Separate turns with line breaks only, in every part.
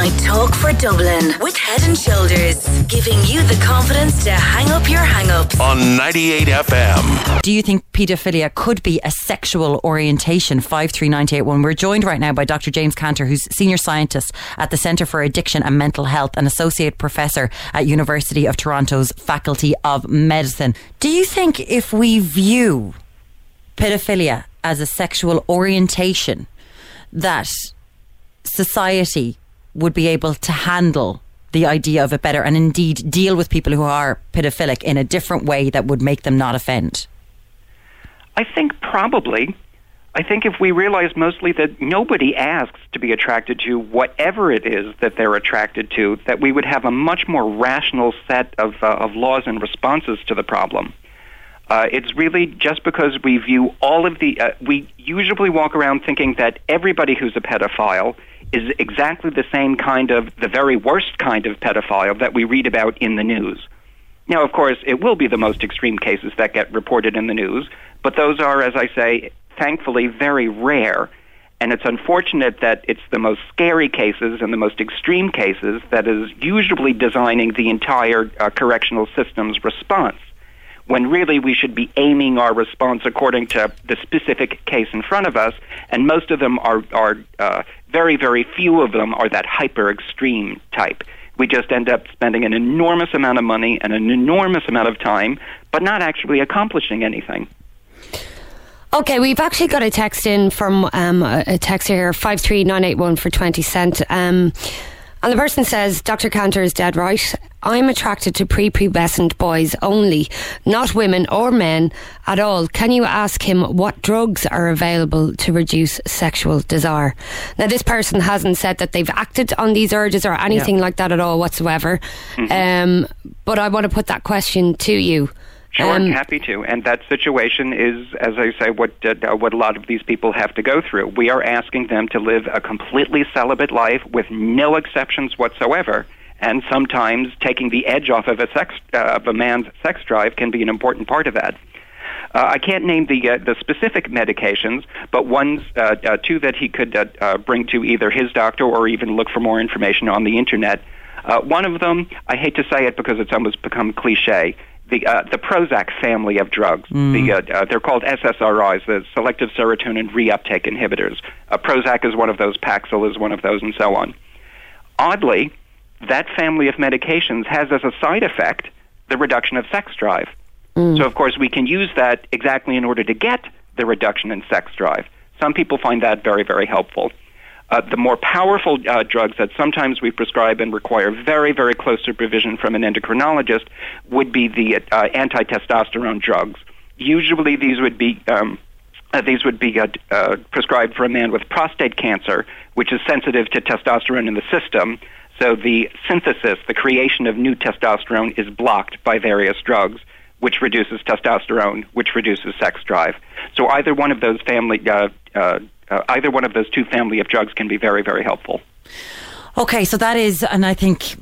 Night Talk for Dublin with Head and Shoulders, giving you the confidence to hang up your hang ups.
on 98 FM.
Do you think paedophilia could be a sexual orientation? 53981. We're joined right now by Dr. James Cantor, who's senior scientist at the Centre for Addiction and Mental Health and associate professor at University of Toronto's Faculty of Medicine. Do you think if we view pedophilia as a sexual orientation, that society would be able to handle the idea of it better and indeed deal with people who are pedophilic in a different way that would make them not offend?
I think probably. I think if we realize mostly that nobody asks to be attracted to whatever it is that they're attracted to, that we would have a much more rational set of, uh, of laws and responses to the problem. Uh, it's really just because we view all of the. Uh, we usually walk around thinking that everybody who's a pedophile is exactly the same kind of, the very worst kind of pedophile that we read about in the news. Now, of course, it will be the most extreme cases that get reported in the news, but those are, as I say, thankfully very rare. And it's unfortunate that it's the most scary cases and the most extreme cases that is usually designing the entire uh, correctional system's response when really we should be aiming our response according to the specific case in front of us, and most of them are, are uh, very, very few of them are that hyper extreme type. We just end up spending an enormous amount of money and an enormous amount of time, but not actually accomplishing anything.
Okay, we've actually got a text in from um, a a text here, 53981 for 20 cent. Um, and the person says, Dr. Cantor is dead right. I'm attracted to prepubescent boys only, not women or men at all. Can you ask him what drugs are available to reduce sexual desire? Now, this person hasn't said that they've acted on these urges or anything like that at all whatsoever. Um, but I want to put that question to you.
Sure,
Um,
happy to. And that situation is, as I say, what uh, what a lot of these people have to go through. We are asking them to live a completely celibate life with no exceptions whatsoever. And sometimes taking the edge off of a sex uh, of a man's sex drive can be an important part of that. Uh, I can't name the uh, the specific medications, but ones uh, uh, two that he could uh, uh, bring to either his doctor or even look for more information on the internet. Uh, one of them, I hate to say it because it's almost become cliche. The uh, the Prozac family of drugs. The uh, uh, they're called SSRIs, the selective serotonin reuptake inhibitors. Uh, Prozac is one of those. Paxil is one of those, and so on. Oddly, that family of medications has as a side effect the reduction of sex drive. So, of course, we can use that exactly in order to get the reduction in sex drive. Some people find that very, very helpful. Uh, the more powerful uh, drugs that sometimes we prescribe and require very, very close supervision from an endocrinologist would be the uh, anti-testosterone drugs. Usually, these would be um, uh, these would be uh, uh, prescribed for a man with prostate cancer, which is sensitive to testosterone in the system. So the synthesis, the creation of new testosterone, is blocked by various drugs, which reduces testosterone, which reduces sex drive. So either one of those family, uh, uh, uh, either one of those two family of drugs can be very, very helpful.
Okay, so that is, and I think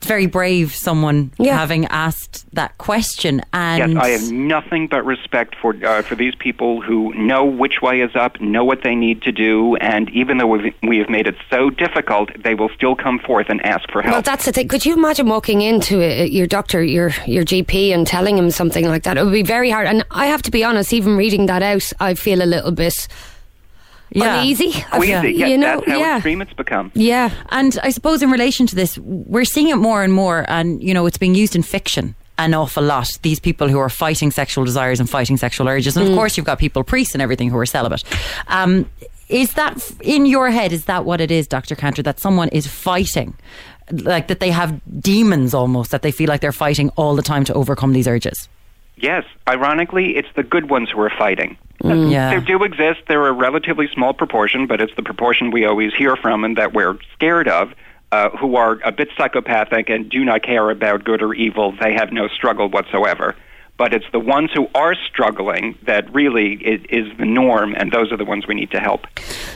it's very brave someone
Yeah.
having asked that question. And
Yes, I have nothing but respect for uh, for these people who know which way is up, know what they need to do, and even though we've, we have made it so difficult, they will still come forth and ask for help.
Well, that's the thing. Could you imagine walking into a, your doctor, your your GP, and telling him something like that? It would be very hard. And I have to be honest, even reading that out, I feel a little bit
yeah.
uneasy.
Queasy, yes,
you know,
that's how
yeah,
extreme it's become.
yeah.
And I suppose in relation to this, we're seeing it more and more, and you know, it's being used in fiction an awful lot. These people who are fighting sexual desires and fighting sexual urges, and of course, you've got people, priests and everything, who are celibate. Um, is that in your head? Is that what it is, Doctor Cantor? That someone is fighting, like that they have demons almost that they feel like they're fighting all the time to overcome these urges.
Yes, ironically, it's the good ones who are fighting.
Yeah.
They do exist. They're a relatively small proportion, but it's the proportion we always hear from and that we're scared of, uh, who are a bit psychopathic and do not care about good or evil. They have no struggle whatsoever. But it's the ones who are struggling that really is, is, the norm, and those are the ones we need to help.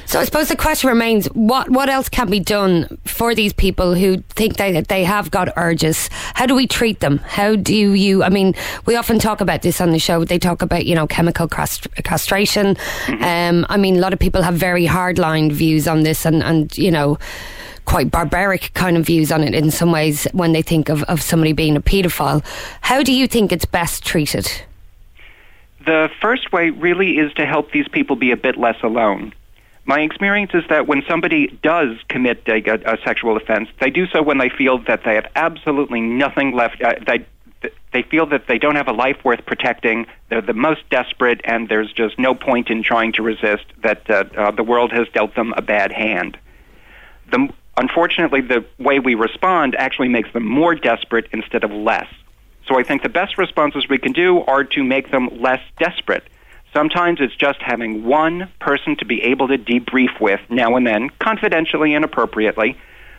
So I suppose the question remains: what what else can be done for these people who think that they have got urges? How do we treat them? How do you? I mean, we often talk about this on the show. They talk about you know chemical castration. Mm-hmm. Um, I mean, a lot of people have very hardline views on this, and and you know quite barbaric kind of views on it in some ways when they think of, of somebody being a paedophile. How do you think it's best treated?
The first way really is to help these people be a bit less alone. My experience is that when somebody does commit a, a, a sexual offense, they do so when they feel that they have absolutely nothing left. Uh, they, they feel that they don't have a life worth protecting. They're the most desperate, and there's just no point in trying to resist. That uh, uh, the world has dealt them a bad hand. The Unfortunately, the way we respond actually makes them more desperate instead of less. So I think the best responses we can do are to make them less desperate. Sometimes it's just having one person to be able to debrief with now and then, confidentially and appropriately.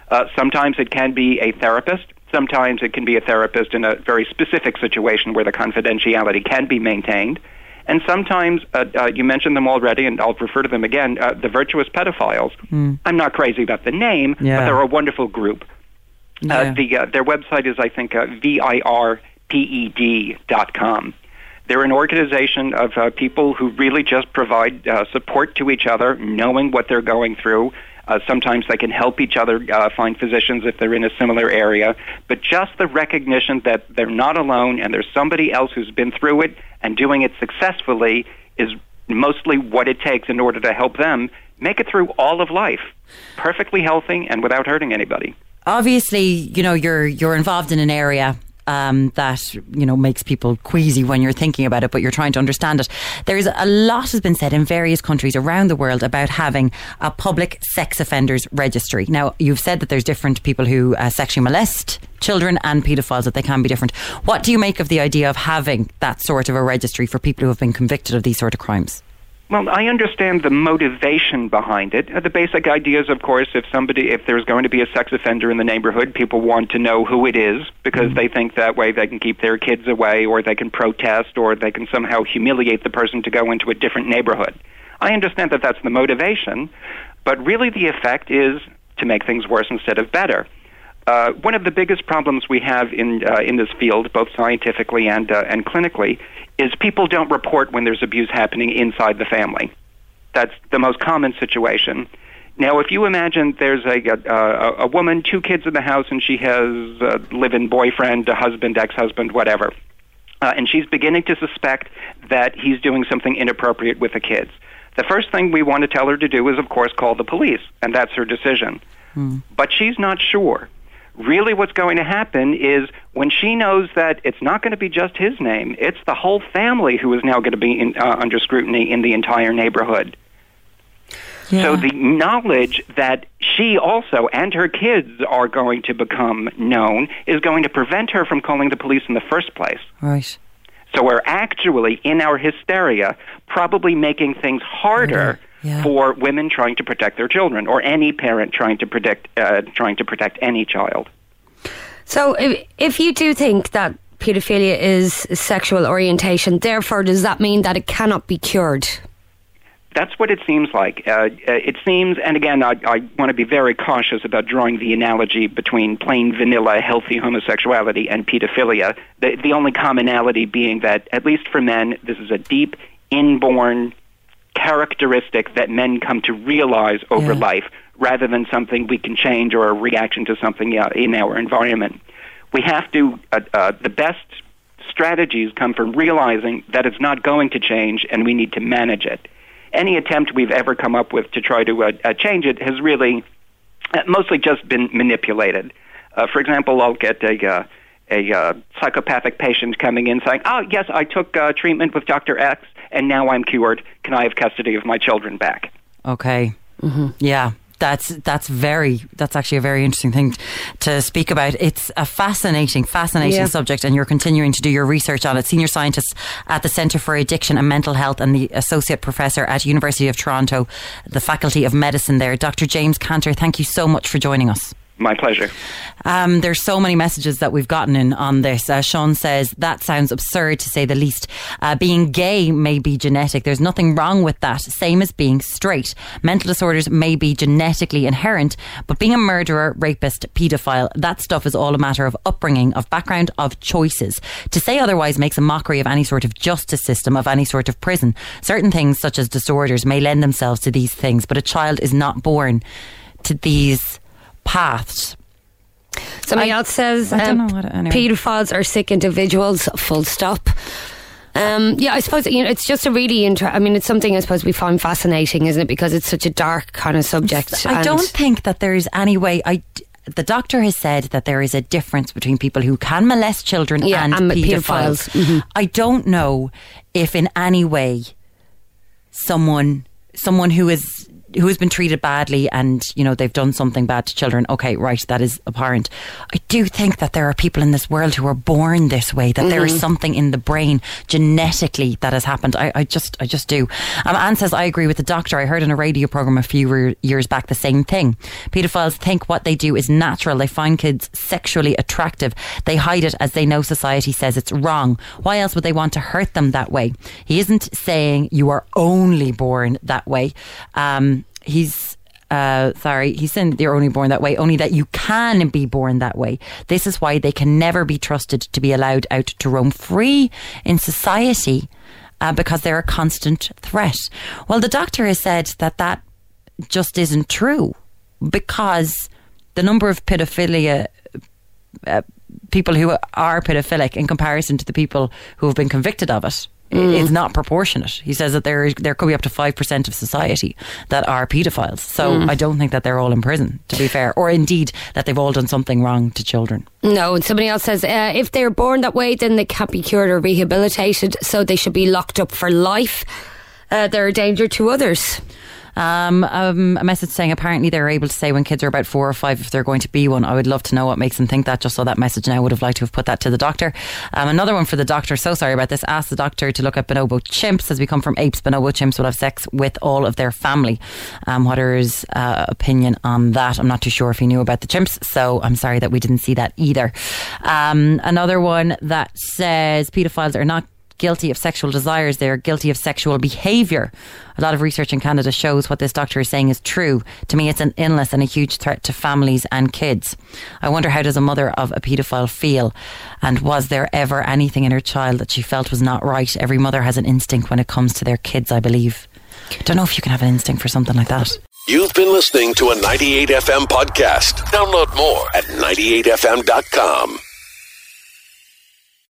Uh, sometimes it can be a therapist. Sometimes it can be a therapist in a very specific situation where the confidentiality can be maintained. And sometimes, uh, uh, you mentioned them already, and I'll refer to them again, uh, the virtuous pedophiles. Mm. I'm not crazy about the name, yeah. but they're a wonderful group. Uh, yeah. the, uh, their website is, I think, uh, virped.com. They're an organization of uh, people who really just provide uh, support to each other, knowing what they're going through, uh, sometimes they can help each other uh, find physicians if they're in a similar area. But just the recognition that they're not alone and there's somebody else who's been through it and doing it successfully is mostly what it takes in order to help them make it through all of life, perfectly healthy and without hurting anybody.
Obviously, you know you're you're involved in an area um, that you know makes people queasy when you're thinking about it, but you're trying to understand it. There's a lot has been said in various countries around the world about having a public sex offenders registry. Now, you've said that there's different people who uh, sexually molest children and paedophiles that they can be different. What do you make of the idea of having that sort of a registry for people who have been convicted of these sort of crimes?
Well, I understand the motivation behind it. Uh, the basic idea is, of course, if somebody, if there's going to be a sex offender in the neighborhood, people want to know who it is because mm-hmm. they think that way they can keep their kids away, or they can protest, or they can somehow humiliate the person to go into a different neighborhood. I understand that that's the motivation, but really the effect is to make things worse instead of better. Uh, one of the biggest problems we have in uh, in this field, both scientifically and uh, and clinically, is people don't report when there's abuse happening inside the family. That's the most common situation. Now, if you imagine there's a, a, a woman, two kids in the house, and she has a live-in boyfriend, a husband, ex-husband, whatever, uh, and she's beginning to suspect that he's doing something inappropriate with the kids. The first thing we want to tell her to do is, of course, call the police, and that's her decision. Hmm. But she's not sure really what's going to happen is when she knows that it's not going to be just his name, it's the whole family who is now going to be in, uh, under scrutiny in the entire neighborhood. Yeah. So the knowledge that she also and her kids are going to become known is going to prevent her from calling the police in the first place.
Right.
So we're actually, in our hysteria, probably making things harder yeah. for women trying to protect their children, or any parent trying to protect uh, trying to protect any child.
So, if, if you do think that paedophilia is sexual orientation, therefore, does that mean that it cannot be cured?
That's what it seems like. Uh, uh it seems, and again, I, I want to be very cautious about drawing the analogy between plain vanilla healthy homosexuality and pedophilia. The, the only commonality being that, at least for men, this is a deep, inborn characteristic that men come to realize over yeah. life rather than something we can change or a reaction to something uh, in our environment. We have to, uh, uh, the best strategies come from realizing that it's not going to change and we need to manage it. Any attempt we've ever come up with to try to uh, uh, change it has really uh, mostly just been manipulated. for example, I'll get a a uh, psychopathic patient coming in saying, "Oh, yes, I took uh, treatment with Dr. X, and now I'm cured. Can I have custody of my children back?"
Okay. Mm-hmm. Yeah. That's that's very that's actually a very interesting thing to speak about. It's a fascinating, fascinating yeah. subject, and you're continuing to do your research on it. Senior scientist at the Centre for Addiction and Mental Health, and the associate professor at University of Toronto, the Faculty of Medicine. There, Dr. James Cantor. Thank you so much for joining us.
My pleasure.
Um, there's so many messages that we've gotten in on this. Uh, Sean says that sounds absurd to say the least. Uh, being gay may be genetic. There's nothing wrong with that. Same as being straight. Mental disorders may be genetically inherent, but being a murderer, rapist, paedophile, that stuff is all a matter of upbringing, of background, of choices. To say otherwise makes a mockery of any sort of justice system, of any sort of prison. Certain things, such as disorders, may lend themselves to these things, but a child is not born to these paths.
Somebody
I-
else says um,
what- anyway.
paedophiles are sick individuals. Full stop. Um, yeah, I suppose you know it's just a really interesting. I mean, it's something I suppose we find fascinating, isn't it? Because it's such a dark kind of subject.
I don't think that there's any way. I the doctor has said that there is a difference between people who can molest children
Yeah,
and,
and
paedophiles.
paedophiles. Mhm.
I don't know if in any way someone someone who is who has been treated badly and you know they've done something bad to children. Okay right that is abhorrent i do think that there are people in this world who are born this way that there is something in the brain genetically that has happened. I, I just i just do. Um, anne says i agree with the doctor. I heard in a radio program a few re- years back the same thing. Pedophiles think what they do is natural. They find kids sexually attractive. They hide it as they know society says it's wrong. Why else would they want to hurt them that way? He isn't saying you are only born that way. Um, he's uh, sorry, he's saying you're only born that way, only that you can be born that way. This is why they can never be trusted to be allowed out to roam free in society uh, because they're a constant threat. Well, the doctor has said that that just isn't true because the number of pedophilia uh, people who are pedophilic in comparison to the people who have been convicted of it i- is not proportionate. He says that there there could be up to five percent of society that are paedophiles. So I don't think that they're all in prison, to be fair, or indeed that they've all done something wrong to children.
No, and somebody else says uh, if they're born that way, then they can't be cured or rehabilitated, so they should be locked up for life. Uh, they're a danger to others.
Um, um, a message saying apparently they're able to say when kids are about four or five if they're going to be one. I would love to know what makes them think that. Just saw that message and I would have liked to have put that to the doctor. Um, another one for the doctor. So sorry about this. Ask the doctor to look at bonobo chimps as we come from apes. Bonobo chimps will have sex with all of their family. Um, what are his uh, opinion on that? I'm not too sure if he knew about the chimps, so I'm sorry that we didn't see that either. Um, another one that says paedophiles are not guilty of sexual desires, they're guilty of sexual behaviour. A lot of research in Canada shows what this doctor is saying is true. To me, it's an illness and a huge threat to families and kids. I wonder how does a mother of a paedophile feel? And was there ever anything in her child that she felt was not right? Every mother has an instinct when it comes to their kids, I believe. Don't know if you can have an instinct for something like that.
You've been listening to a 98FM podcast. Download more at 98fm.com.